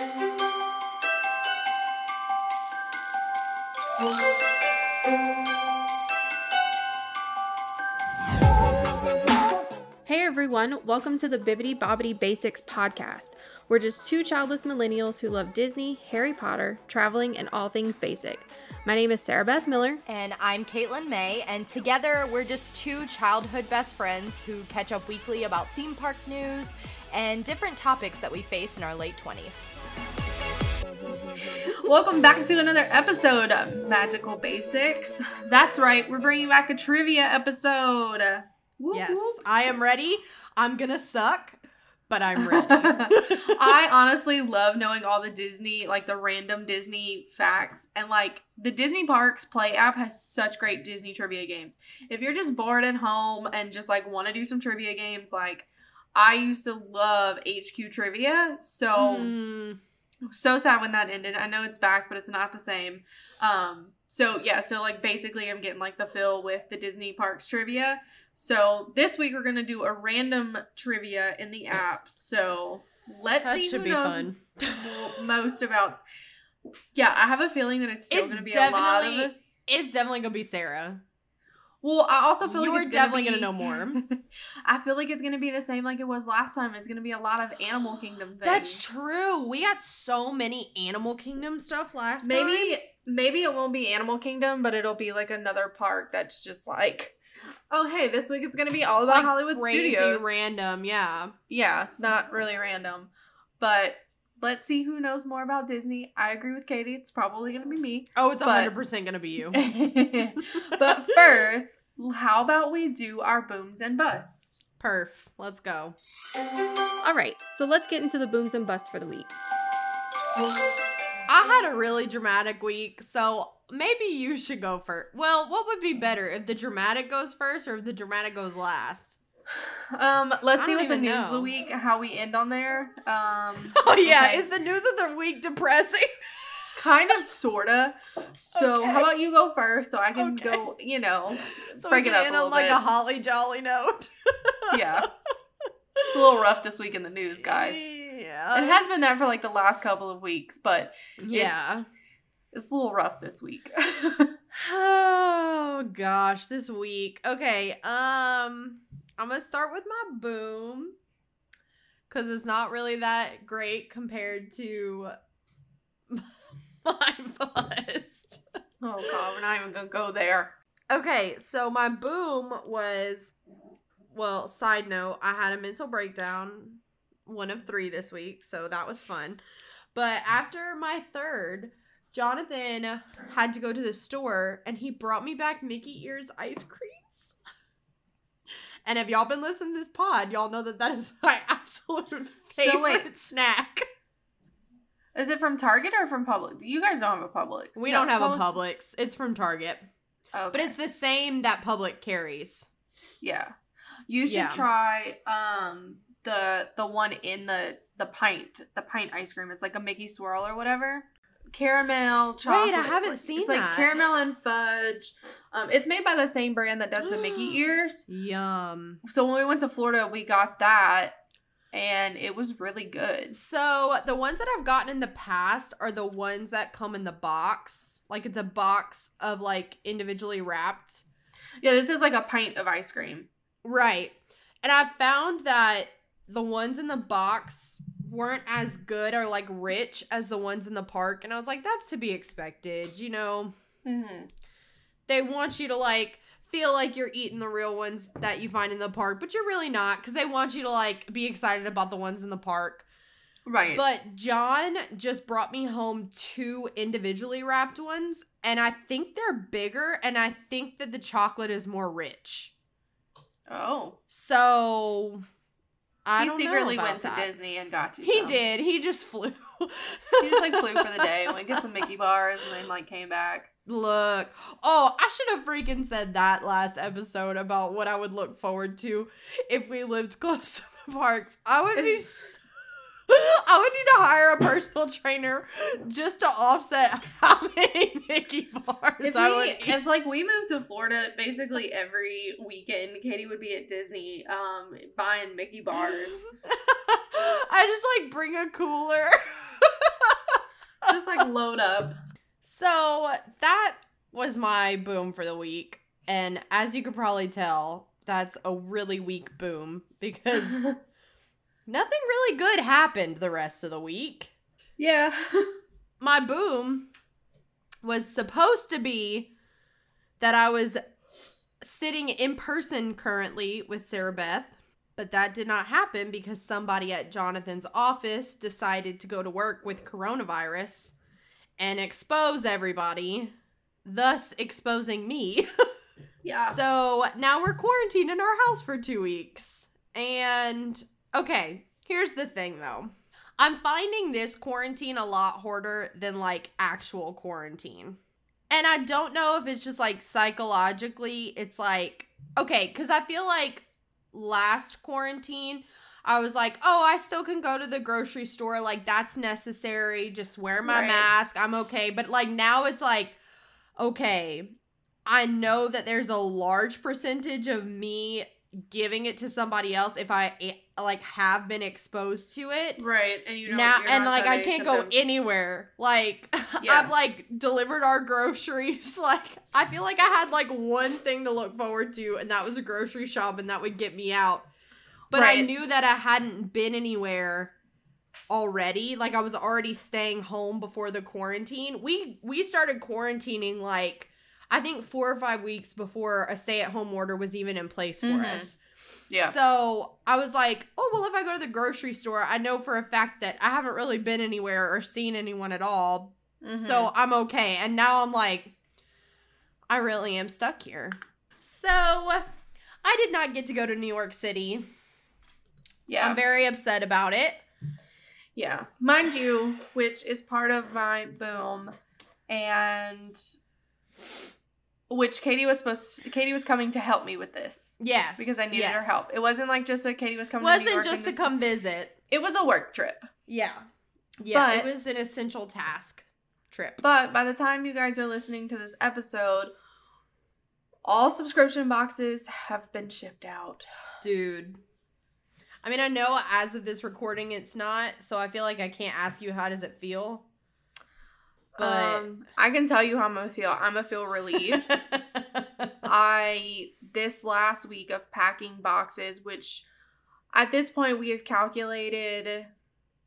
Hey everyone, welcome to the Bibbidi Bobbidi Basics podcast. We're just two childless millennials who love Disney, Harry Potter, traveling, and all things basic. My name is Sarah Beth Miller. And I'm Caitlin May, and together we're just two childhood best friends who catch up weekly about theme park news and different topics that we face in our late 20s. Welcome back to another episode of Magical Basics. That's right, we're bringing back a trivia episode. Whoop, Yes, whoop. I am ready. I'm gonna suck, but I'm ready. I honestly love knowing all the Disney, like the random Disney facts. And like the Disney Parks Play app has such great Disney trivia games. If you're just bored at home and just like want to do some trivia games, like I used to love HQ trivia. So Mm, so sad when that ended. I know it's back, but it's not the same. Um, so yeah, so like basically I'm getting like the fill with the Disney Parks trivia. So this week we're gonna do a random trivia in the app. So let's that see should who be knows fun. most about. Yeah, I have a feeling that it's still It's gonna be a lot definitely- of. It's definitely gonna be Sarah. Well, I also feel You like are it's gonna definitely gonna know more. I feel like it's gonna be the same like it was last time. It's gonna be a lot of Animal Kingdom things. That's true. We got so many Animal Kingdom stuff last maybe time. maybe it won't be Animal Kingdom, but it'll be like another park that's just like, oh hey, this week it's gonna be all It's, about like, Hollywood crazy Studios. random. Yeah. yeah, not really random, but let's see who knows more about Disney. I agree with Katie. It's probably gonna be me. Oh, it's But- hundred percent gonna be you. but first, how about we do our booms and busts? Perf. Let's go. All right, so let's get into the booms and busts for the week. I had a really dramatic week, so maybe you should go first. Well, what would be better if the dramatic goes first or if the dramatic goes last? Um, let's I see what the news of the week, how we end on there. Um, Oh yeah, Okay. is the news of the week depressing? kind of, sorta. So, Okay. how about you go first, so I can Okay. go. You know, So Break we it can up end on like bit. a holly jolly note. yeah. It's a little rough this week in the news, guys. Yeah, it has been that for like the last couple of weeks, but Yeah. It's, a little rough this week. Oh gosh, this week. Okay, um I'm going to start with my boom cuz it's not really that great compared to my bust. oh god, we're not even gonna go there. Okay, so my boom was well, side note, I had a mental breakdown, one of 3 this week, so that was fun. But after my third, Jonathan had to go to the store and he brought me back Mickey Ears ice creams. And if y'all been listening to this pod, y'all know that that is my absolute favorite So snack. Is it from Target or from Publix? You guys don't have a Publix. We No, don't have a Publix- Publix. It's from Target. Okay. But it's the same that Publix carries. yeah. You should Yeah. try um the the one in the the pint the pint ice cream. It's like a Mickey swirl or whatever. Caramel chocolate. Wait, I haven't like- seen It's like caramel and fudge. Um, it's made by the same brand that does the Mickey ears. Yum. So when we went to Florida, we got that, and it was really good. So the ones that I've gotten in the past are the ones that come in the box. Like it's a box of like individually wrapped. Yeah, this is like a pint of ice cream. Right. And I found that the ones in the box weren't as good or like rich as the ones in the park. And I was like, that's to be expected. You know, Mm-hmm. they want you to like feel like you're eating the real ones that you find in the park, but you're really not because they want you to like be excited about the ones in the park. Right. But John just brought me home two individually wrapped ones, and I think they're bigger, and I think that the chocolate is more rich. oh, So I he don't secretly went to that. Disney and got you. He some. did. He just flew. He just like flew for the day, went get some Mickey bars, and then like came back. Look. Oh, I should have freaking said that last episode about what I would look forward to if we lived close to the parks. I would be It's- I would need to hire a personal trainer just to offset how many Mickey bars If I we, would eat. if like we moved to Florida, basically every weekend, Katie would be at Disney, um, buying Mickey bars. I just like bring a cooler. Just like load up. So that was my boom for the week. And as you could probably tell, that's a really weak boom because nothing really good happened the rest of the week. yeah. My boom was supposed to be that I was sitting in person currently with Sarah Beth, but that did not happen because somebody at Jonathan's office decided to go to work with coronavirus and expose everybody, thus exposing me. Yeah. So now we're quarantined in our house for two weeks. And okay, here's the thing though. I'm finding this quarantine a lot harder than like actual quarantine. And I don't know if it's just like psychologically, it's like, okay, because I feel like last quarantine, I was like, oh, I still can go to the grocery store. Like, that's necessary. Just wear my Right. mask. I'm okay. But like now it's like, okay, I know that there's a large percentage of me giving it to somebody else if I eh, like have been exposed to it. right. And you don't now and like I can't go symptoms. anywhere. Like Yeah. I've like delivered our groceries. Like I feel like I had like one thing to look forward to and that was a grocery shop and that would get me out. But I knew that I hadn't been anywhere already. Like I was already staying home before the quarantine. We we started quarantining like I think 4 or 5 weeks before a stay-at-home order was even in place for Mhm. us. Yeah. So I was like, oh, well, if I go to the grocery store, I know for a fact that I haven't really been anywhere or seen anyone at all. Mhm. So I'm okay. And now I'm like, I really am stuck here. So I did not get to go to New York City. yeah. I'm very upset about it. Yeah. Mind you, which is part of my boom and which Katie was supposed Katie was coming to help me with this Yes. because I needed her help. It wasn't like just that Katie was coming to wasn't York just to come visit. It was a work trip. Yeah. Yeah. But- it was an essential task trip. But by the time you guys are listening to this episode, all subscription boxes have been shipped out. Dude. I mean, I know as of this recording it's not, so I feel like I can't ask you how does it feel. But um, I can tell you how I'm gonna feel. I'm gonna feel relieved. I this last week of packing boxes, which at this point we have calculated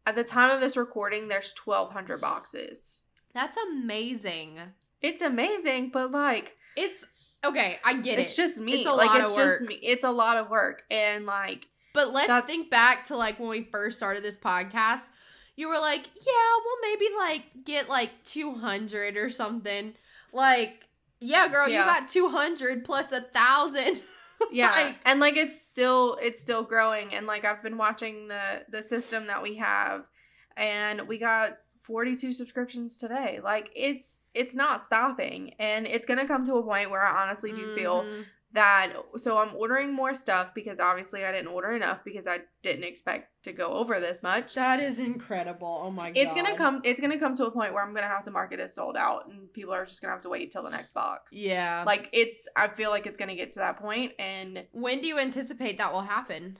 at the time of this recording, there's 1,200 boxes. That's amazing. It's amazing, but like It's okay, I get it's it. just me. It's a like lot it's of just work. me. It's a lot of work, and like but let's think back to like when we first started this podcast. You were like, "Yeah, we'll maybe like get like 200 or something." Like, yeah, girl, Yeah. you got 200 plus a 1000. yeah Like- and like it's still it's still growing and like i've been watching the the system that we have and we got 42 subscriptions today like it's it's not stopping and it's gonna come to a point where i honestly do feel Mhm. That so i'm ordering more stuff because obviously i didn't order enough because i didn't expect to go over this much That is incredible. Oh my god. it's gonna come it's gonna come to a point where i'm gonna have to mark it as sold out and people are just gonna have to wait till the next box Yeah. like it's i feel like it's gonna get to that point and when do you anticipate that will happen?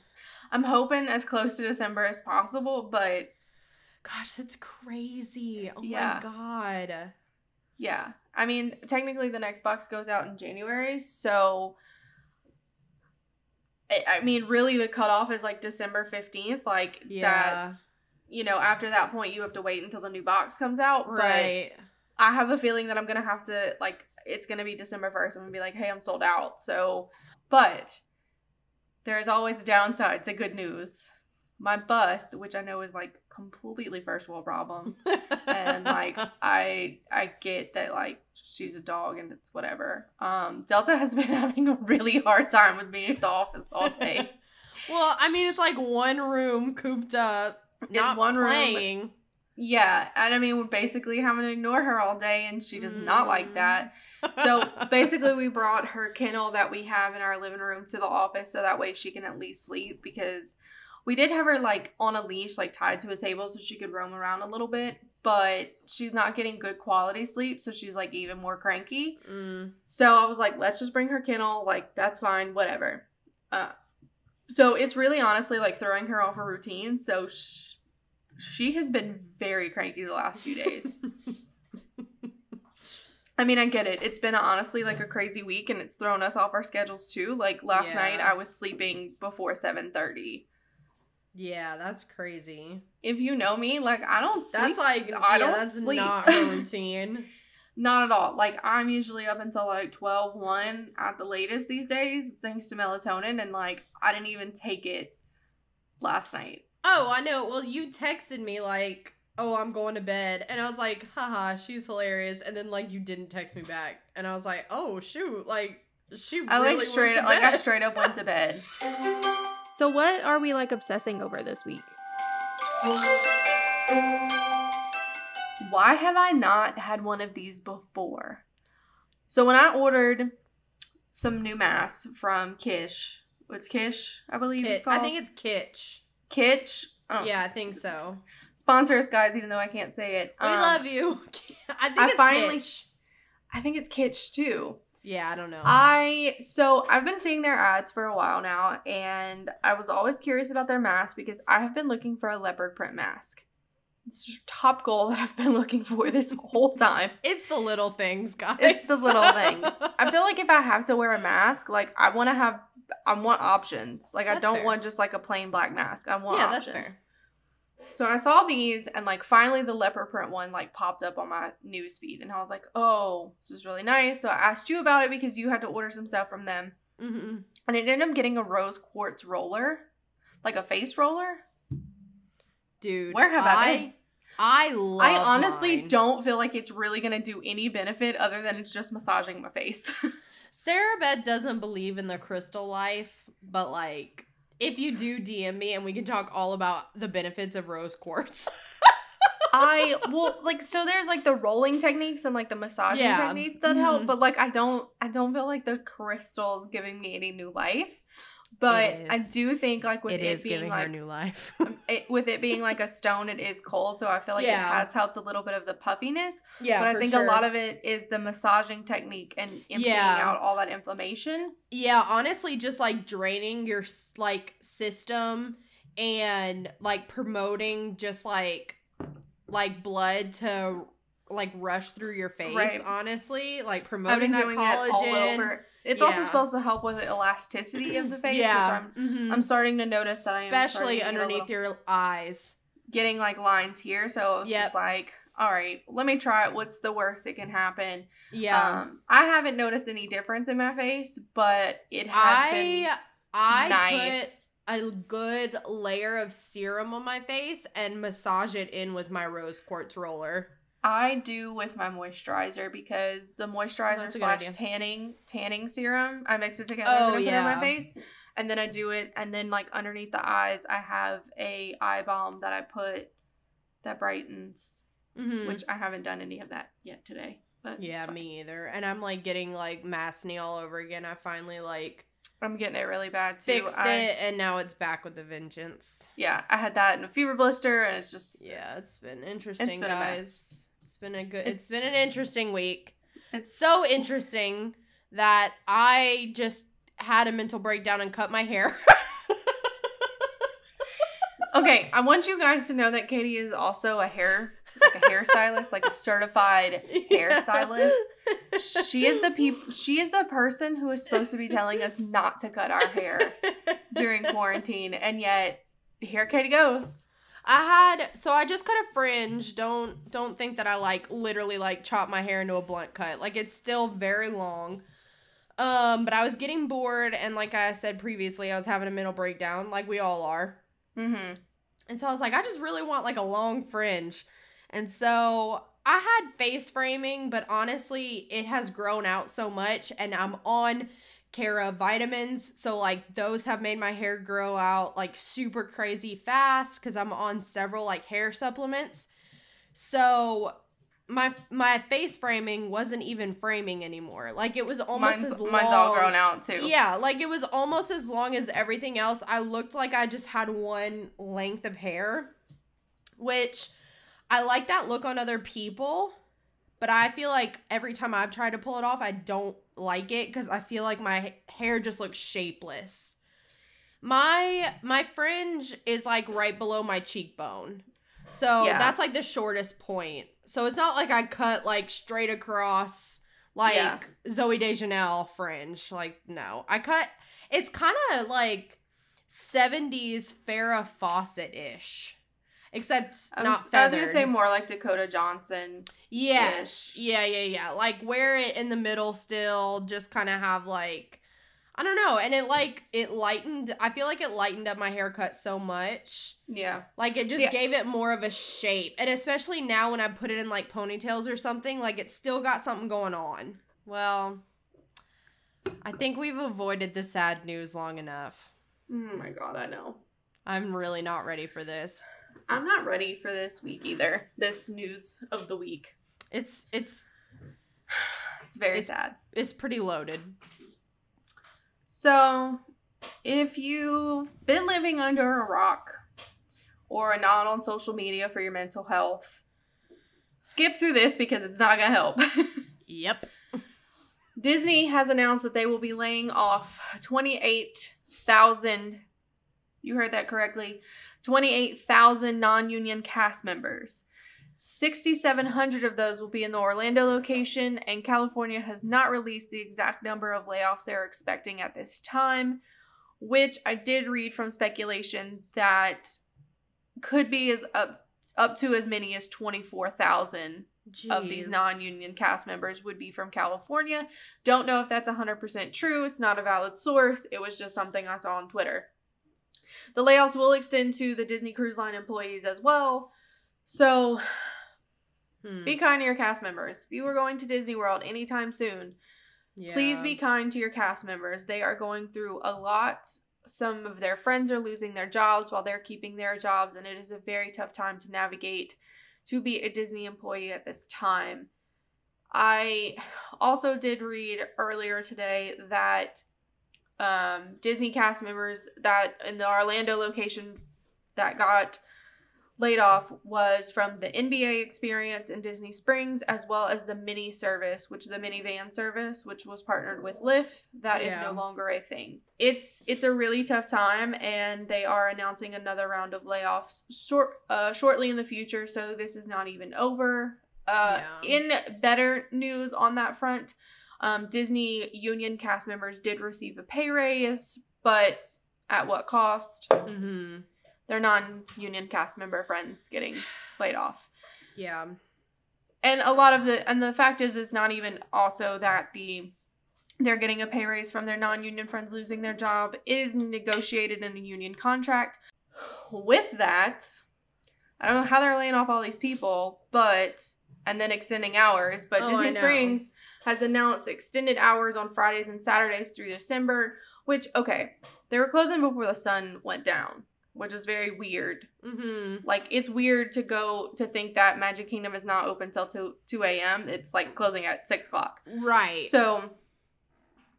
I'm hoping as close to December as possible, but Gosh, that's crazy. Oh Yeah. my god. Yeah. I mean, technically the next box goes out in January, so I, I mean, really the cutoff is like December 15th. Like Yeah. that's you know, after that point you have to wait until the new box comes out. Right. But I have a feeling that I'm gonna have to like it's gonna be December 1st. I'm gonna be like, hey, I'm sold out. So but there is always a downside to good news. My bust, which I know is like completely first world problems. and like I I get that like she's a dog and it's whatever. Um Delta has been having a really hard time with being at the office all day. well, I mean, it's like one room cooped up, not one room. playing. yeah, and I mean we're basically having to ignore her all day and she does not like Mm. that. So basically we brought her kennel that we have in our living room to the office so that way she can at least sleep because we did have her like on a leash like tied to a table so she could roam around a little bit but she's not getting good quality sleep so she's like even more cranky Mm. So I was like, let's just bring her kennel. Like, that's fine, whatever. Uh, so it's really honestly like throwing her off her routine. So sh- she has been very cranky the last few days. I mean, I get it. It's been honestly like a crazy week and it's thrown us off our schedules too. Like last Yeah. night I was sleeping before 7:30. Yeah, that's crazy. If you know me, like I don't sleep That's like I yeah, don't that's sleep. not her routine. Not at all. Like I'm usually up until like 12, 1 at the latest these days, thanks to melatonin. And like I didn't even take it last night. Oh, I know. Well, you texted me like, "Oh, I'm going to bed," and I was like, "Haha, she's hilarious." And then like you didn't text me back, and I was like, "Oh shoot!" Like she I really like straight went up like I straight up went to bed. So, what are we like obsessing over this week? Why have I not had one of these before? So when I ordered some new masks from Kish, what's Kish? I believe Kit- it's called. I think it's Kitsch. Kitch? Oh, Yeah, I think so. Sponsor us, guys, even though I can't say it. We Um, love you. I think I it's finally- Kitsch. I think it's Kitsch too. Yeah, I don't know. I so I've been seeing their ads for a while now, and I was always curious about their mask because I have been looking for a leopard print mask. It's your top goal that I've been looking for this whole time. it's the little things, guys. It's the little things. I feel like if I have to wear a mask, like I want to have, I want options. Like I don't fair. want just like a plain black mask. I want Yeah, options. that's fair. So I saw these, and like finally the leopard print one like popped up on my news feed, and I was like, oh, this is really nice. So I asked you about it because you had to order some stuff from them, hmm and it ended up getting a rose quartz roller, like a face roller. Dude, Where have I been? I love. I honestly mine. don't feel like it's really gonna do any benefit other than it's just massaging my face. Sarah Beth doesn't believe in the crystal life, but like, if you do DM me and we can talk all about the benefits of rose quartz. I well like so there's like the rolling techniques and like the massaging Yeah. techniques that help, Mhm. but like I don't I don't feel like the crystals giving me any new life. But I do think like with it it, is being giving like her new life. Um, it, with it being like a stone, it is cold, so I feel like Yeah. it has helped a little bit of the puffiness. yeah, but I think sure. a lot of it is the massaging technique and emptying Yeah. out all that inflammation. Yeah, honestly, just like draining your like system and like promoting just like like blood to like rush through your face. Right. Honestly, like promoting that collagen. It all over. It's also supposed to help with the elasticity of the face, yeah, which I'm mhm. I'm starting to notice that especially to get a underneath little- your eyes. getting like lines here. So it's Yep. just like, all right, let me try it. What's the worst that can happen? Yeah, Um, I haven't noticed any difference in my face, but it has I been I nice. put a good layer of serum on my face and massage it in with my rose quartz roller. I do with my moisturizer because the moisturizer a slash tanning tanning serum, I mix it together Oh, and then I put it on my face. And then I do it, and then like underneath the eyes, I have a eye balm that I put that brightens, Mhm. which I haven't done any of that yet today. But Yeah, me either. And I'm like getting like maskne all over again. I finally like I'm getting it really bad too. fixed I- it and now it's back with the vengeance. yeah, I had that in a fever blister, and it's just Yeah, it's been interesting, been a guys. It's been a good It's- been an interesting week. It's- so interesting that I just had a mental breakdown and cut my hair. okay. I want you guys to know that Katie is also a hair like a hairstylist, like a certified hairstylist. She is the peop- She is the person who is supposed to be telling us not to cut our hair during quarantine, and yet here Katie goes. I had so I just cut a fringe. Don't don't think that I like literally like chop my hair into a blunt cut. Like it's still very long. Um, but I was getting bored and like I said previously, I was having a mental breakdown, like we all are. Mm-hmm. And so I was like, I just really want like a long fringe. And so I had face framing, but honestly, it has grown out so much and I'm on Cara vitamins. So like those have made my hair grow out like super crazy fast cuz I'm on several like hair supplements. So my my face framing wasn't even framing anymore. Like it was almost Mine's, as long. mine's all grown out too. Yeah, like it was almost as long as everything else. I looked like I just had one length of hair, which I like that look on other people, but I feel like every time I've tried to pull it off, I don't like it because I feel like my hair just looks shapeless. My my fringe is like right below my cheekbone. So Yeah. that's like the shortest point. So it's not like I cut like straight across like Yeah. Zooey Deschanel fringe. Like no, I cut. It's kind of like seventies Farrah Fawcett ish, except I was, not I was gonna say more like Dakota Johnson. Yes. Yeah, yeah, yeah. Like wear it in the middle still, just kind of have like I don't know, and it like it lightened I feel like it lightened up my haircut so much. Yeah. Like it just See, gave it more of a shape. And especially now when I put it in like ponytails or something, like it's still got something going on. Well, I think we've avoided the sad news long enough. Oh my god, I know. I'm really not ready for this. I'm not ready for this week either. This news of the week. It's it's It's very It's- sad. it's pretty loaded. So, if you've been living under a rock or not on social media for your mental health, skip through this because it's not going to help. Yep. Disney has announced that they will be laying off 28,000, you heard that correctly, 28,000 non union cast members. 6,700 of those will be in the Orlando location, and California has not released the exact number of layoffs they're expecting at this time, which I did read from speculation that could be as up, up to as many as 24,000 of these non-union cast members would be from California. Don't know if that's 100% true. It's not a valid source. It was just something I saw on Twitter. The layoffs will extend to the Disney Cruise Line employees as well. So Hmm. be kind to your cast members. If you are going to Disney World anytime soon, please be kind to your cast members. They are going through a lot. Some of their friends are losing their jobs while they're keeping their jobs, and it is a very tough time to navigate to be a Disney employee at this time. I also did read earlier today that um, Disney cast members that in the Orlando location that got laid off was from the NBA experience in Disney Springs, as well as the Minnie service, which is the Minnie Van service, which was partnered with Lyft. That is Yeah. no longer a thing. It's it's a really tough time, and they are announcing another round of layoffs short uh, shortly in the future. So this is not even over. Uh, Yeah. In better news on that front, um, Disney union cast members did receive a pay raise, but at what cost? Mm-hmm. Their non-union cast member friends getting laid off. Yeah. And a lot of the and the fact is is not even also that the they're getting a pay raise from their non-union friends losing their job It is negotiated in a union contract. With that, I don't know how they're laying off all these people, but and then extending hours, but Oh, Disney. Springs has announced extended hours on Fridays and Saturdays through December, which okay, they were closing before the sun went down, which is very weird Mm-hmm. like it's weird to go to think that Magic Kingdom is not open till 2, 2 a.m. It's like closing at 6 o'clock. Right. So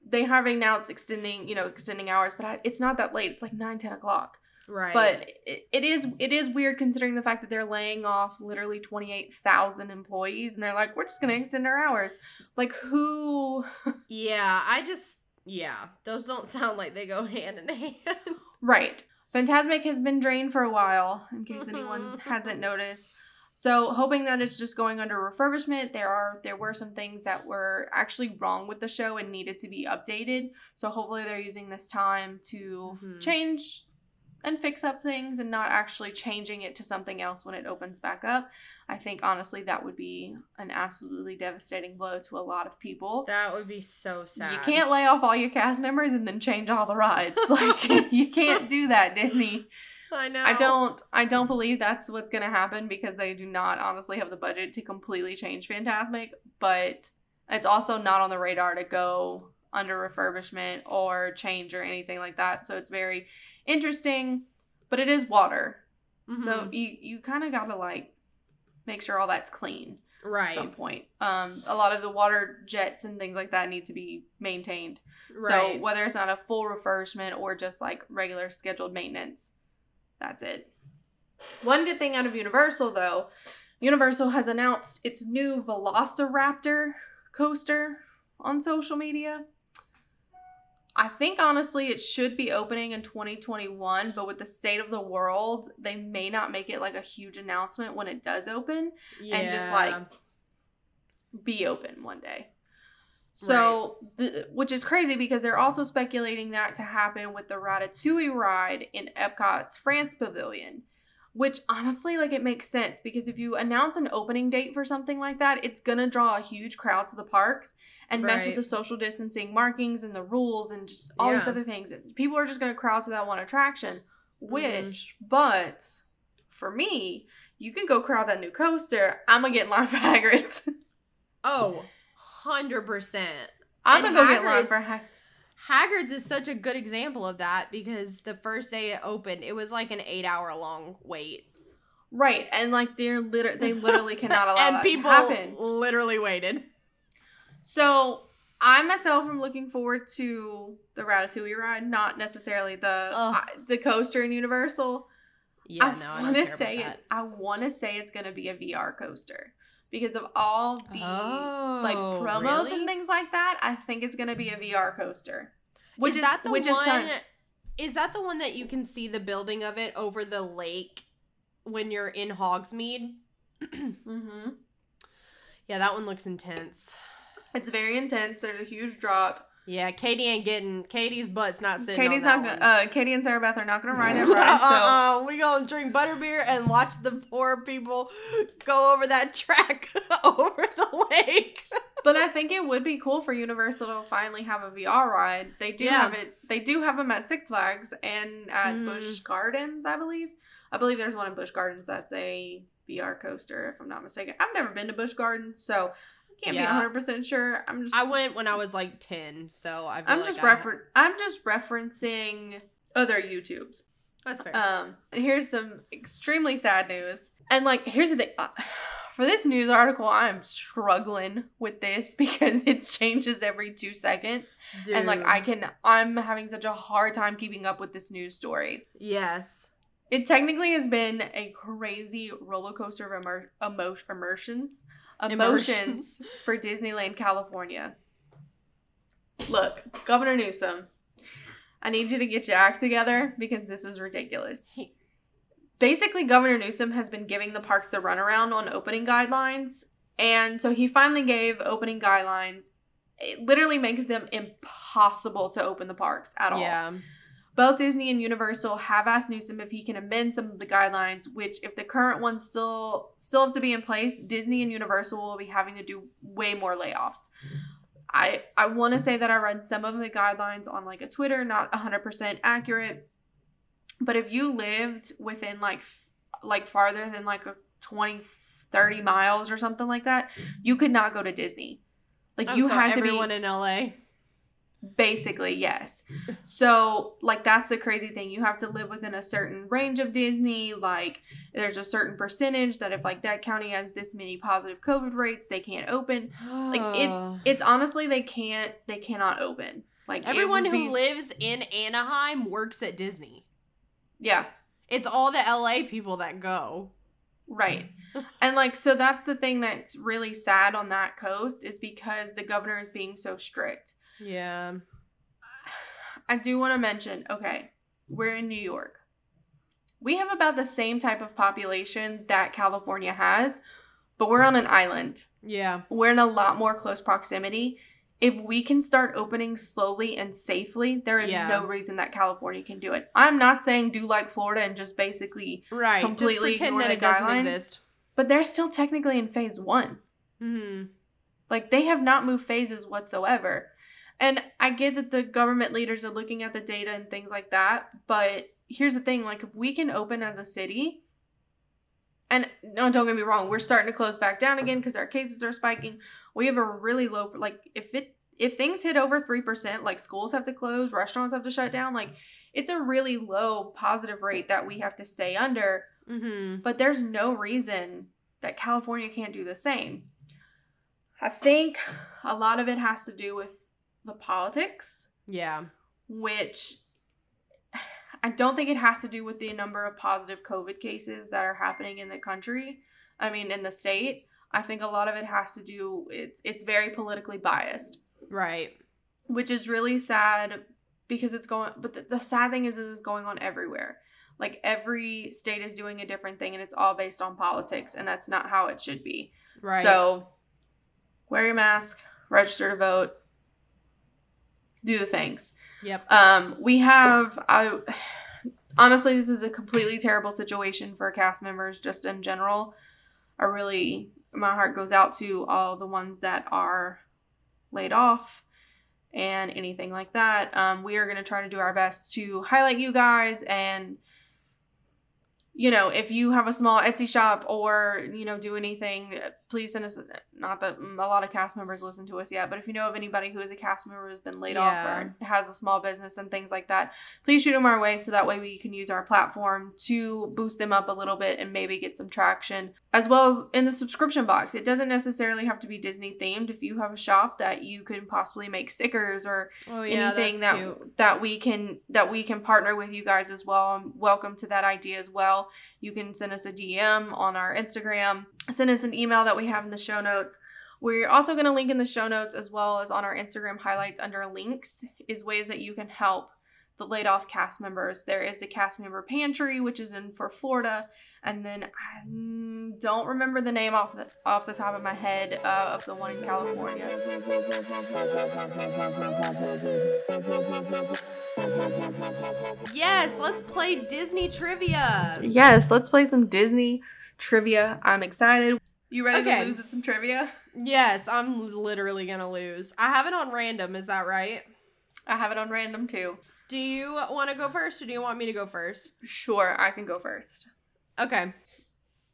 they have announced extending, you know, extending hours, but I, it's not that late. It's like 9, 10 o'clock. Right. But it, it is it is weird considering the fact that they're laying off literally 28,000 employees and they're like, we're just going to extend our hours. Like who? yeah, I just yeah, those don't sound like they go hand in hand. Right. Fantasmic has been drained for a while, in case anyone hasn't noticed. So, hoping that it's just going under refurbishment. There are there were some things that were actually wrong with the show and needed to be updated. So, hopefully they're using this time to Mhm. change and fix up things and not actually changing it to something else when it opens back up. I think honestly that would be an absolutely devastating blow to a lot of people. that would be so sad. You can't lay off all your cast members and then change all the rides. Like you can't do that, Disney. I know. I don't I don't believe that's what's going to happen because they do not honestly have the budget to completely change Fantasmic, but it's also not on the radar to go under refurbishment or change or anything like that. So it's very interesting, but it is water. So Mhm. you you kind of got to like make sure all that's clean at right. some point. Um a lot of the water jets and things like that need to be maintained. Right. So whether it's not a full refurbishment or just like regular scheduled maintenance, that's it. One good thing out of Universal though, Universal has announced its new Velociraptor coaster on social media. I think honestly it should be opening in 2021, but with the state of the world, they may not make it like a huge announcement when it does open and just like be open one day. So, the, which is crazy because they're also speculating that to happen with the Ratatouille ride in Epcot's France Pavilion, which honestly, like, it makes sense because if you announce an opening date for something like that, it's gonna draw a huge crowd to the parks and mess with the social distancing markings and the rules and just all these other things. People are just gonna crowd to that one attraction, Mm-hmm. which, but for me, you can go crowd that new coaster. I'm gonna get in line for Hagrid's. oh, 100%. I'm gonna go get in line for Hagrid's. Hagrid's is such a good example of that because the first day it opened, it was like an eight hour long wait. Right, and like they're liter- they literally cannot allow and that people to happen. literally waited. So I myself am looking forward to the Ratatouille ride, not necessarily the Ugh. I- the coaster in Universal. Yeah, I no, I want to say it's I want to say it's gonna be a VR coaster because of all the like Oh, promos really? and things like that. I think it's gonna be a VR coaster, which is is, that the which one? is ton- Is that the one that you can see the building of it over the lake when you're in Hogsmeade? Mhm. Yeah, that one looks intense. It's very intense. There's a huge drop. Yeah, Katie ain't getting Katie's butt's not sitting. Katie's on not that gonna. Uh, Katie and Sarah Beth are not gonna ride that ride. So uh-uh, we gonna drink butterbeer and watch the poor people go over that track over the lake. But I think it would be cool for Universal to finally have a VR ride. They do Yeah. have it. They do have them at Six Flags and at Mhm. Busch Gardens, I believe. I believe there's one in Busch Gardens that's a VR coaster, if I'm not mistaken. I've never been to Busch Gardens, so can't Yeah. be 100 percent sure. I'm just. I went when I was like ten, so I. I'm like just refer. I'm just referencing other YouTubes. That's fair. Um, and here's some extremely sad news. And like, here's the thing. Uh, for this news article, I'm struggling with this because it changes every two seconds. And like, I can, I'm having such a hard time keeping up with this news story. yes. It technically has been a crazy roller coaster of immer- emo- immersions, emotions for Disneyland California. Look, Governor Newsom, I need you to get your act together because this is ridiculous. Basically, Governor Newsom has been giving the parks the runaround on opening guidelines. And so he finally gave opening guidelines. It literally makes them impossible to open the parks at all. Yeah. Both Disney and Universal have asked Newsom if he can amend some of the guidelines, which if the current ones still still have to be in place, Disney and Universal will be having to do way more layoffs. I I want to say that I read some of the guidelines on like a Twitter, not 100% accurate. But if you lived within like f- like farther than like a 20 30 miles or something like that, you could not go to Disney. Like Oh, you so had to be everyone in LA. Basically, yes. So, like, that's the crazy thing. You have to live within a certain range of Disney. Like, there's a certain percentage that if, like, that county has this many positive COVID rates, they can't open. Like, it's, it's honestly, they can't, they cannot open. Like, everyone who be- lives in Anaheim works at Disney. Yeah, It's all the LA people that go. right. and, like, so that's the thing that's really sad on that coast is because the governor is being so strict. Yeah. I do want to mention okay, we're in New York. We have about the same type of population that California has, but we're on an island. Yeah. We're in a lot more close proximity. If we can start opening slowly and safely, there is Yeah. no reason that California can do it. I'm not saying do like Florida and just basically, Right. Completely Just pretend that the it doesn't exist. but they're still technically in phase one. hmm Like they have not moved phases whatsoever. And I get that the government leaders are looking at the data and things like that, but here's the thing, like if we can open as a city and no don't get me wrong, we're starting to close back down again because our cases are spiking. We have a really low like if it if things hit over 3%, like schools have to close, restaurants have to shut down, like it's a really low positive rate that we have to stay under hmm but there's no reason that California can't do the same. I think a lot of it has to do with the politics, Yeah. which I don't think it has to do with the number of positive COVID cases that are happening in the country. I mean, in the state. I think a lot of it has to do it's it's very politically biased Right. which is really sad because it's going but the, the sad thing is, is it's going on everywhere like every state is doing a different thing and it's all based on politics and that's not how it should be Right. so wear your mask register to vote do the things. Yep. um we have i honestly this is a completely terrible situation for cast members just in general. I really my heart goes out to all the ones that are laid off and anything like that. Um, we are going to try to do our best to highlight you guys and you know if you have a small etsy shop or you know do anything please send us not that a lot of cast members listen to us yet but if you know of anybody who is a cast member who's been laid off or has a small business and things like that please shoot them our way so that way we can use our platform to boost them up a little bit and maybe get some traction as well as in the subscription box it doesn't necessarily have to be disney themed if you have a shop that you can possibly make stickers or oh yeah, anything that cute. that we can that we can partner with you guys as well. I'm welcome to that idea as well. You can send us a DM on our Instagram, send us an email that we have in the show notes. We're also going to link in the show notes as well as on our Instagram highlights under links is ways that you can help the laid off cast members. There is the cast member pantry, which is in for Florida, and then I mm, don't remember the name off the off the top of my head uh, of the one in California. Yes, let's play Disney trivia. Yes, let's play some Disney trivia. I'm excited. You ready Okay. to lose at some trivia? Yes, I'm literally gonna lose. I have it on random. Is that right? I have it on random too. Do you want to go first, or do you want me to go first? Sure, I can go first. Okay.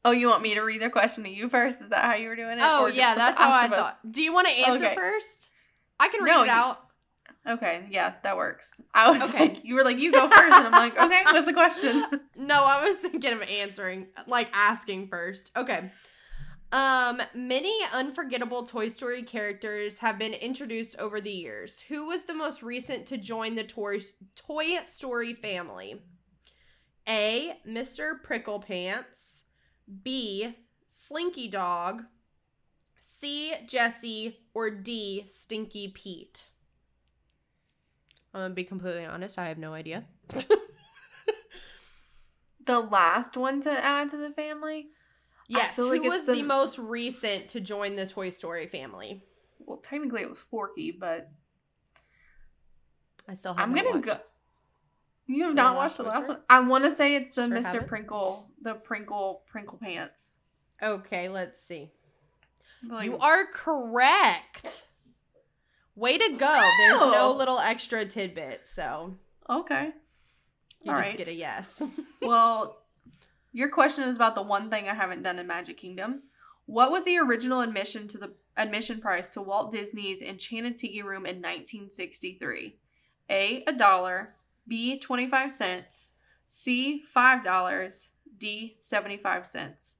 Oh, you want me to read the question to you first? Is that how you were doing it? Oh yeah, that's how I thought. Do you want to answer Okay. first? I can read No, it out. Okay, yeah, that works. I was Okay. like, you were like, you go first, and I'm like, okay, what's the question? No, I was thinking of answering, like asking first. Okay. Um, many unforgettable Toy Story characters have been introduced over the years. Who was the most recent to join the Toy Toy Story family? A. Mr. Pricklepants. B. Slinky Dog. C. Jesse. Or D. Stinky Pete. I'm gonna be completely honest. I have no idea. The last one to add to the family. Yes, who like was the... the- most recent to join the Toy Story family? Well, technically it was Forky, but I still I'm gonna watched. go. You have Did not watch watched the last one. I want to say it's the Sure Mr. haven't. Prinkle, the Prinkle Prinkle Pants. Okay, let's see. Like, you are correct. Way to go. There's no little extra tidbit, so okay. you All just right. get a yes. Well, your question is about the one thing I haven't done in Magic Kingdom. What was the original admission to the admission price to Walt Disney's Enchanted Tiki Room in 1963? A. A dollar. B. Twenty five cents. C. Five dollars. D. Seventy five cents.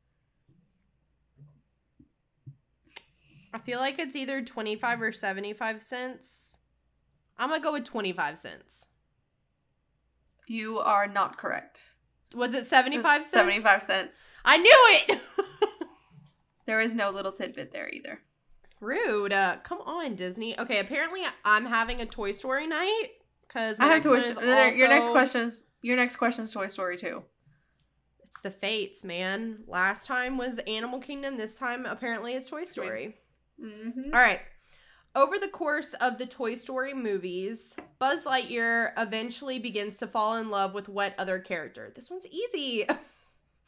I feel like it's either 25 or 75 cents. I'm going to go with 25 cents. You are not correct. Was it 75 cents? Seventy five cents. I knew it. There is no little tidbit there either. Rude. Uh, come on, Disney. Okay, apparently I'm having a Toy Story night because I have Toy is Story. Your next question is your next question is Toy Story two. It's the fates, man. Last time was Animal Kingdom. This time apparently is Toy Story. Mm-hmm. All right. Over the course of the Toy Story movies, Buzz Lightyear eventually begins to fall in love with what other character? This one's easy.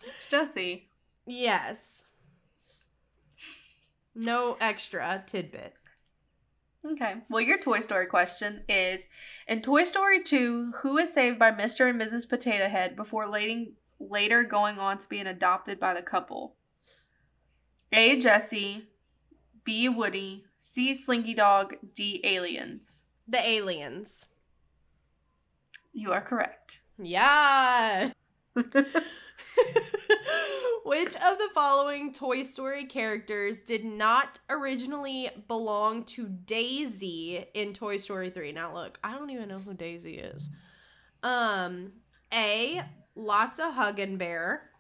It's Jesse. yes. No extra tidbit. Okay. Well, your Toy Story question is In Toy Story 2, who is saved by Mr. and Mrs. Potato Head before later, later going on to being adopted by the couple? A. Jesse. B. Woody. C. Slinky Dog. D. Aliens. The aliens. You are correct. Yeah. Which of the following Toy Story characters did not originally belong to Daisy in Toy Story 3? Now look, I don't even know who Daisy is. Um A. Lots-o'-Huggin' Bear.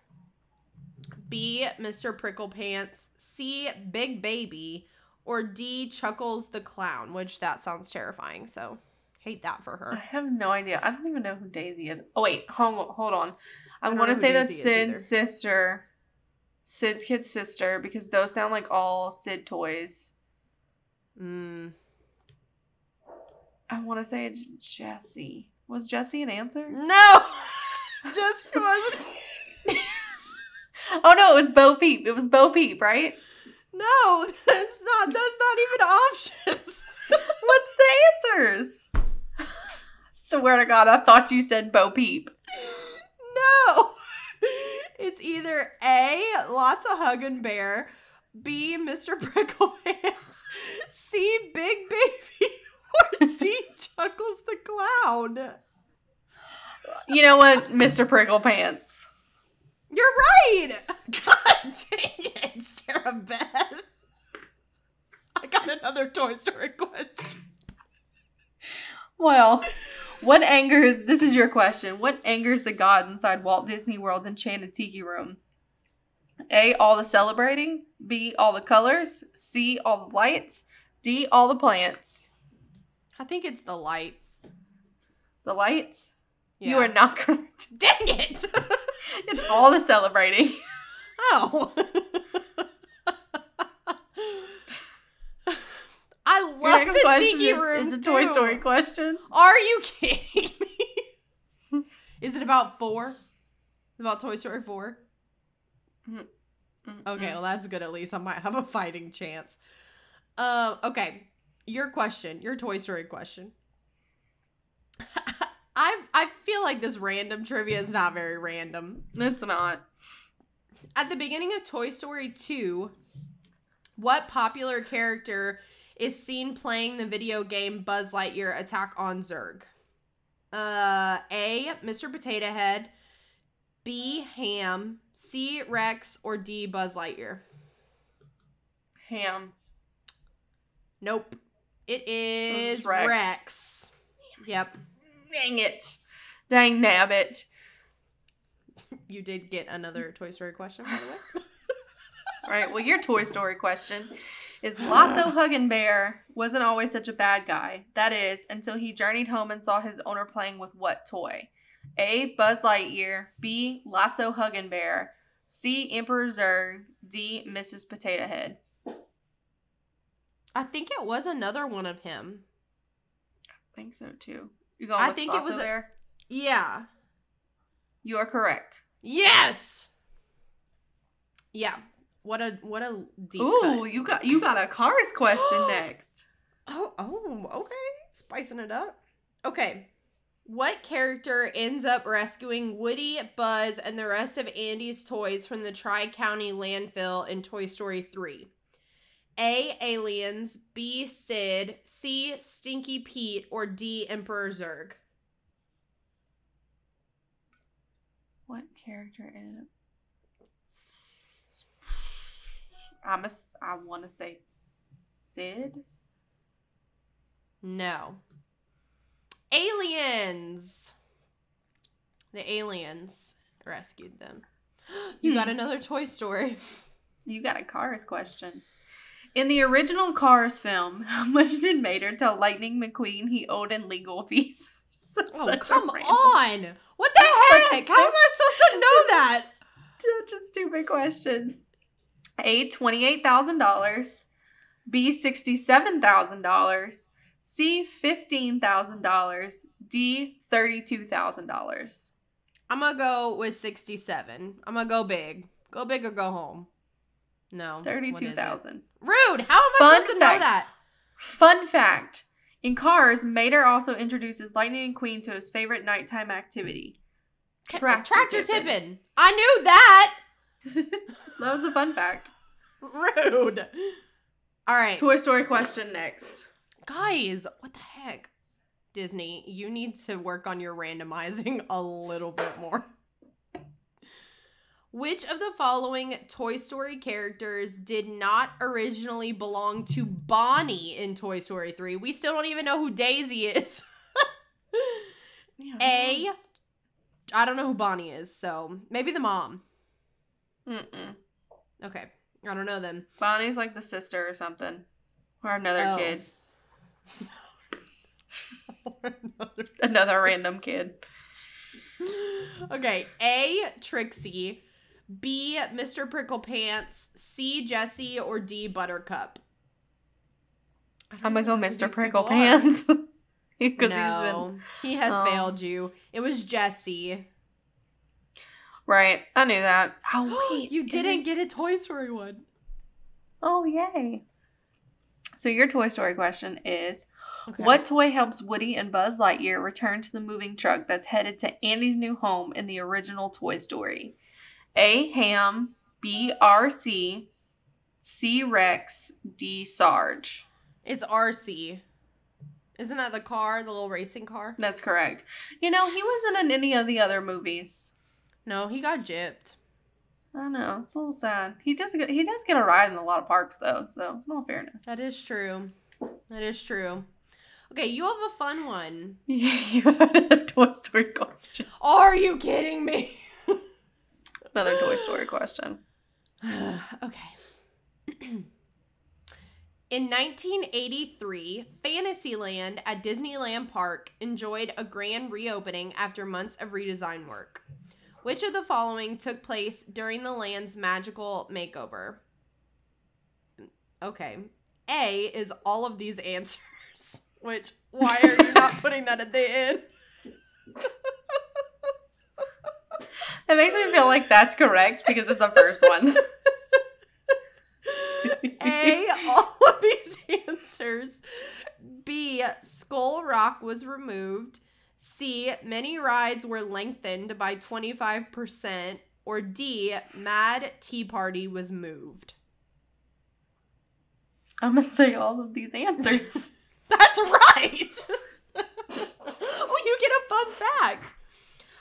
B. Mr. Pricklepants. C. Big Baby. Or D. Chuckles the Clown, which that sounds terrifying. So Hate that for her. I have no idea. I don't even know who Daisy is. Oh wait, hold hold on. I, want to say that's Daisy is. Sid's sister, Sid's kid sister, because those sound like all Sid toys. Mm. I want to say it's Jesse. Was Jesse an answer? No, it wasn't. Oh no, it was Bo Peep. It was Bo Peep, right? No, that's not. That's not even options. What's the answers? Swear to God, I thought you said Bo Peep. No, it's either A. Lots-o'-Huggin' Bear, B. Mr. Pricklepants, C. Big Baby, or D. Chuckles the Clown. You know what, Mr. Pricklepants? You're right. God dang it, Sarah Beth. I got another Toy Story question. Well, what angers? This is your question. What angers the gods inside Walt Disney World's Enchanted Tiki Room? A. All the celebrating. B. All the colors. C. All the lights. D. All the plants. I think it's the lights. The lights. You are not correct. Dang it. It's all the celebrating. Oh. I love the tiki room. is a Toy too. Story question. Are you kidding me? is it about four? About Toy Story 4? Okay, well that's good at least. I might have a fighting chance. Um, okay. Your question, your Toy Story question. I feel like this random trivia is not very random. It's not. At the beginning of Toy Story 2, what popular character is seen playing the video game Buzz Lightyear Attack on Zurg? Uh, A. Mr. Potato Head, B. Ham, C. Rex, or D. Buzz Lightyear? Ham. Nope. It is Rex. Rex. Yep. Dang it. Dang nabbit. You did get another Toy Story question, by the way. All right. Well, your Toy Story question is Lotso Huggin Bear wasn't always such a bad guy. That is, until he journeyed home and saw his owner playing with what toy? A. Buzz Lightyear. B. Lots-o'-Huggin' Bear. C. Emperor Zurg. D. Mrs. Potato Head. I think it was another one of him. I think so too. You going I think it Lotso was a-? Yeah. You are correct. Yes. Yeah. What a what a deep Ooh, cut. you got you got a Cars question next. Oh, oh, okay. Spicing it up. Okay. What character ends up rescuing Woody, Buzz, and the rest of Andy's toys from the Tri County landfill in Toy Story 3? A. Aliens, B. Sid, C. Stinky Pete, or D. Emperor Zurg? What character ended up? S- I'm a, I want to say Sid. No. Aliens. The aliens rescued them. You got Hmm. another Toy Story. You got a Cars question. In the original Cars film, how much did Mater tell Lightning McQueen he owed in legal fees? Oh, come on. What the heck? How am I supposed to know that? Such a stupid question. A twenty-eight thousand dollars. B sixty-seven thousand dollars. C fifteen thousand dollars. D thirty-two thousand dollars. I'm going to go with 67. I'm going to go big. Go big or go home. No. what is it? Thirty-two thousand. Rude. How am I Fun supposed to know that? Fun fact: In Cars, Mater also introduces Lightning Queen to his favorite nighttime activity. Tractor tipping. I knew that. that was a fun fact. Rude. All right. Toy Story question next. Guys, what the heck? Disney, you need to work on your randomizing a little bit more. Which of the following Toy Story characters did not originally belong to Bonnie in Toy Story 3? We still don't even know who Daisy is. A, I don't know who Bonnie is, so maybe the mom. Mm-mm. Okay, I don't know them. Bonnie's like the sister or something, or another Oh. kid. Another- Another random kid. okay, A. Trixie, B. Mr. Pricklepants, C. Jesse, or D. Buttercup. I'm gonna go Mr. Prickle. Pants. No, he has Oh. failed you. It was Jesse. right. I knew that. Oh wait, you didn't it- get a Toy Story one. Oh yay! So your Toy Story question is: Okay. What toy helps Woody and Buzz Lightyear return to the moving truck that's headed to Andy's new home in the original Toy Story? A. Ham, B. RC, C. Rex, D. Sarge. It's RC. Isn't that the car, the little racing car? That's correct. You know, he wasn't in any of the other movies. No, he got gypped. I know it's a little sad. He does get he does get a ride in a lot of parks though. So, in all fairness, That is true. That is true. Okay, you have a fun one. you had a Toy Story question. Are you kidding me? Another Toy Story question. okay. In 1983, Fantasyland at Disneyland Park enjoyed a grand reopening after months of redesign work. Which of the following took place during the land's magical makeover? Okay. A is all of these answers, which why are you not putting that at the end? That makes me feel like that's correct because it's the first one. A, all of these answers. B, Skull Rock was removed. C, many rides were lengthened by 25%. Or D, Mad Tea Party was moved. I'm gonna say all of these answers. That's right. oh, you get a fun fact.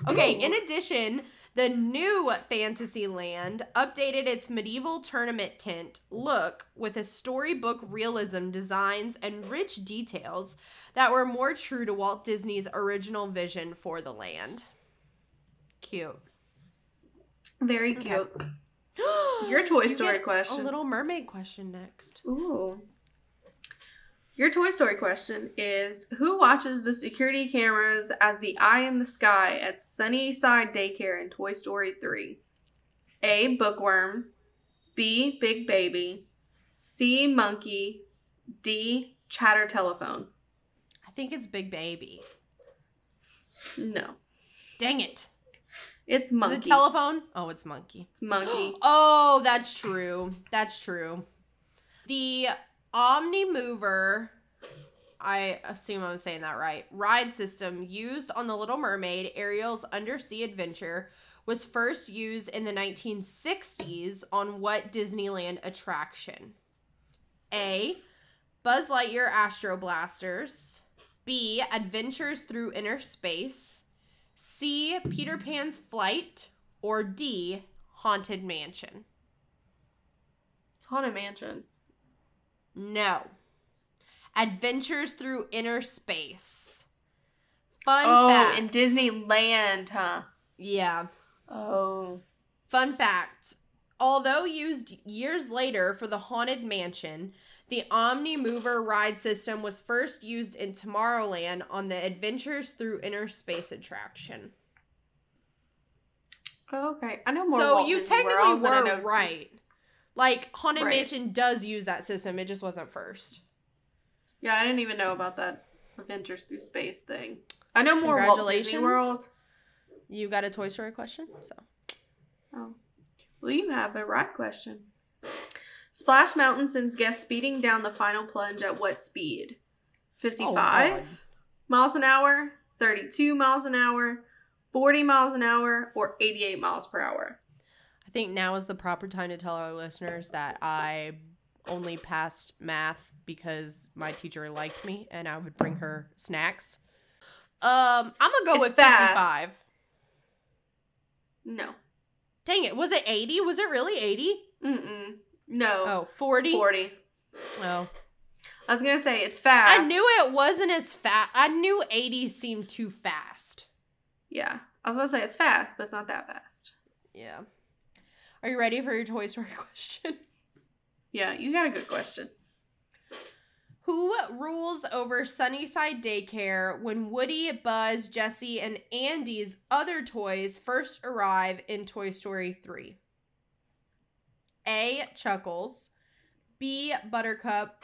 Okay, in addition, the new Fantasyland updated its medieval tournament tent look with a storybook realism designs and rich details that were more true to Walt Disney's original vision for the land. Cute. Very Okay. cute. Your Toy You Story question. A little mermaid question next. Ooh. Your Toy Story question is Who watches the security cameras as the eye in the sky at Sunnyside Daycare in Toy Story 3? A. Bookworm. B. Big Baby. C. Monkey. D. Chatter Telephone. I think it's Big Baby. No. Dang it. It's Is Monkey. it telephone? Oh, it's monkey. it's Monkey. Oh, that's true. That's true. The Omnimover, I assume I'm saying that right, ride system used on The Little Mermaid Ariel's Undersea Adventure was first used in the 1960s on what Disneyland attraction? A. Buzz Lightyear Astro Blasters. B. Adventures Through Inner Space. C. Peter Pan's Flight. Or D. Haunted Mansion. Haunted Mansion. No. Adventures Through Inner Space. Fun oh, fact. in Disneyland, huh? Yeah. Oh. Fun fact. Although used years later for the Haunted Mansion, the Omnimover ride system was first used in Tomorrowland on the Adventures Through Inner Space attraction. Okay. I know more. so Walt you Disney technically World were right. Like Haunted Right. Mansion does use that system, it just wasn't first. Yeah, I didn't even know about that Adventures Through Space thing. I know more Walt Disney World. You got a Toy Story question? So Oh. Well, you have a right question. Splash Mountain sends guests speeding down the final plunge at what speed? 55 Oh, miles an hour, 32 miles an hour, 40 miles an hour, or 88 miles per hour? I think now is the proper time to tell our listeners that I only passed math because my teacher liked me and I would bring her snacks. Um, I'm gonna go It's with fast. 55. No. Dang it, was it 80? Was it really 80? Mm-mm. No. Oh, 40? 40. Oh. I was to say it's fast. I knew it wasn't as fast. I knew 80 seemed too fast. Yeah. I was to say it's fast, but it's not that fast. Yeah. Are you ready for your Toy Story question? Yeah, you got a good question. Who rules over Sunnyside Daycare when Woody, Buzz, Jesse, and Andy's other toys first arrive in Toy Story 3? A. Chuckles. B. Buttercup.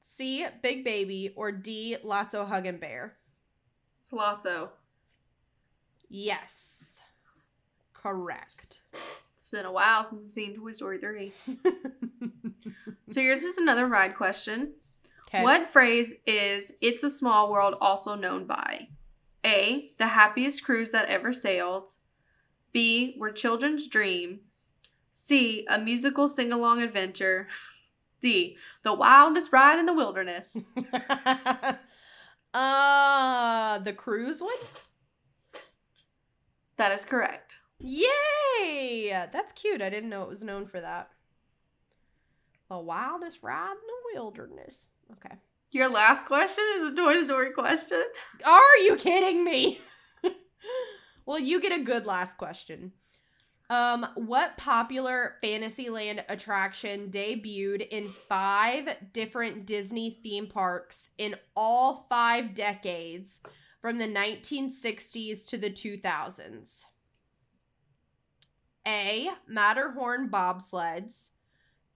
C. Big Baby. Or D. Lots-o'-Huggin' Bear? It's Lotso. Yes. Correct. It's been a while since I've seen Toy Story 3. So yours is another ride question. Okay. What phrase is It's a Small World also known by? A. The happiest cruise that ever sailed. B. Where children's dream. C. A musical sing along adventure. D. The wildest ride in the wilderness. uh, the cruise one? that is correct. Yay! That's cute. I didn't know it was known for that. The wildest ride in the wilderness. Okay. Your last question is a Toy Story question. Are you kidding me? well, you get a good last question. Um, what popular Fantasyland attraction debuted in five different Disney theme parks in all five decades from the 1960s to the 2000s? A. Matterhorn bobsleds.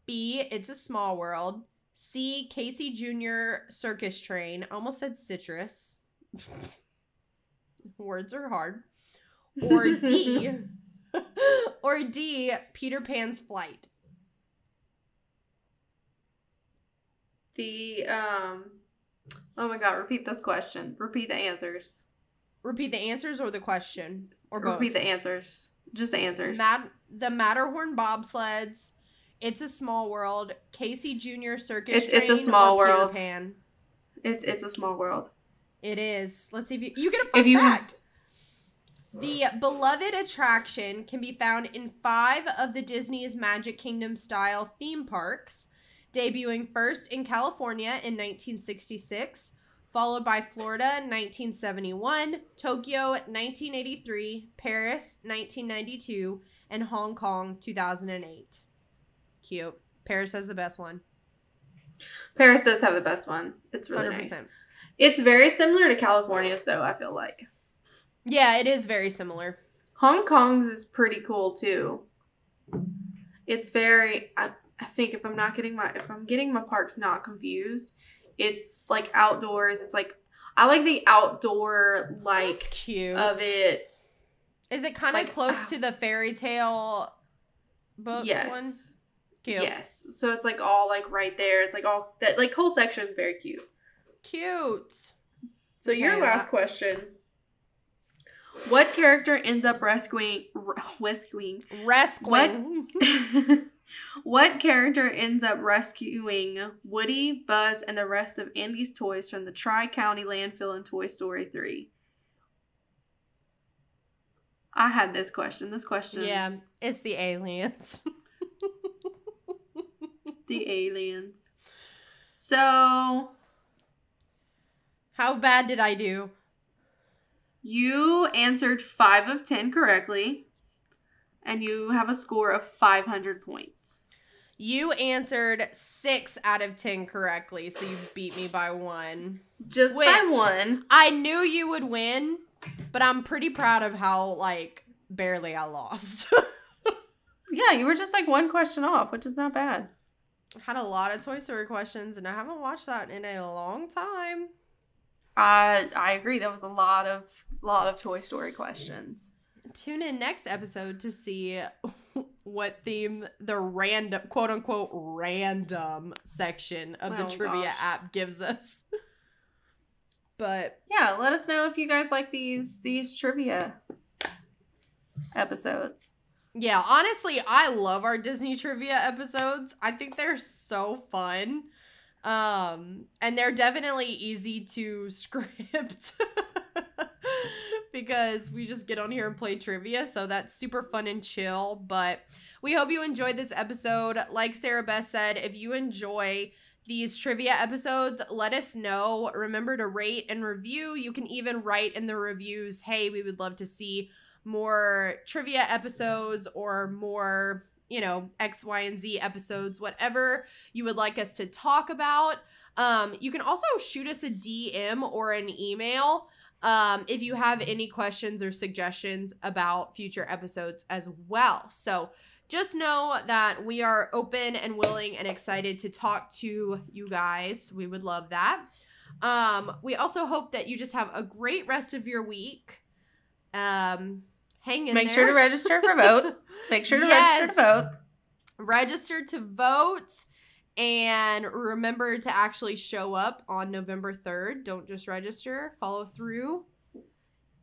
B. It's a Small World. C. Casey Jr. Circus Train. Almost said citrus. Words are hard. Or D. or D. Peter Pan's Flight. The um Oh my god, repeat this question. Repeat the answers. Repeat the answers or the question or both. Repeat the answers. Just answers. Mat- the Matterhorn bobsleds. It's a Small World. Casey Jr. Circus It's- it's a Small World. Pan. it's it's a small world. It is. Let's see if you you get a fun If you- fact. The beloved attraction can be found in five of the Disney's Magic Kingdom style theme parks, debuting first in California in 1966, followed by Florida 1971, Tokyo 1983, Paris 1992, and Hong Kong 2008. Cute. Paris has the best one. Paris does have the best one. It's really 100%. nice. It's very similar to California's though, I feel like. Yeah, it is very similar. Hong Kong's is pretty cool too. It's very I, I think if I'm not getting my if I'm getting my parks not confused, it's like outdoors. It's like I like the outdoor like cute. of it. Is it kind of Like, close ah. to the fairy tale book yes. one? Cute. Yes. So it's like all like right there. It's like all that like whole section is very cute. Cute. So your last that- question. What character ends up rescuing r- rescuing Rescuing. what character ends up rescuing Woody, Buzz, and the rest of Andy's toys from the Tri County landfill in Toy Story 3? I had this question. This question. Yeah, it's the aliens. The aliens. So How bad did I do? you answered five of 10 correctly, and you have a score of 500 points. You answered six out of ten correctly, so you beat me by one. Just by one. I knew you would win, but I'm pretty proud of how like barely I lost. Yeah, you were just like one question off, which is not bad. Had a lot of Toy Story questions, and I haven't watched that in a long time. I I agree. That was a lot of lot of Toy Story questions. Tune in next episode to see what theme the random quote unquote random section of the Oh, trivia gosh. app gives us. But Yeah, let us know if you guys like these these trivia episodes. yeah, honestly, I love our Disney trivia episodes. I think they're so fun. Um and they're definitely easy to script. Because we just get on here and play trivia, so that's super fun and chill, but we hope you enjoyed this episode. Like Sarah Beth said, if you enjoy these trivia episodes, let us know. Remember to rate and review. You can even write in the reviews, hey, we would love to see more trivia episodes or more you know, X, Y, and Z episodes, whatever you would like us to talk about. Um, you can also shoot us a DM or an email um, if you have any questions or suggestions about future episodes as well. So just know that we are open and willing and excited to talk to you guys. We would love that. Um, we also hope that you just have a great rest of your week. Um, hang in Make there. sure to register for vote. Make sure to Yes. register to vote. register to vote and remember to actually show up on November 3rd. Don't just register, follow through.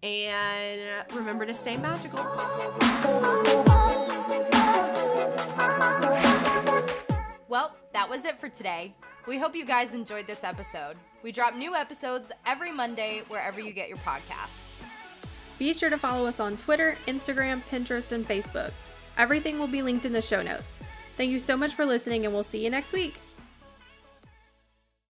And remember to stay magical. Well, that was it for today. We hope you guys enjoyed this episode. We drop new episodes every Monday wherever you get your podcasts. Be sure to follow us on Twitter, Instagram, Pinterest, and Facebook. Everything will be linked in the show notes. Thank you so much for listening, and we'll see you next week.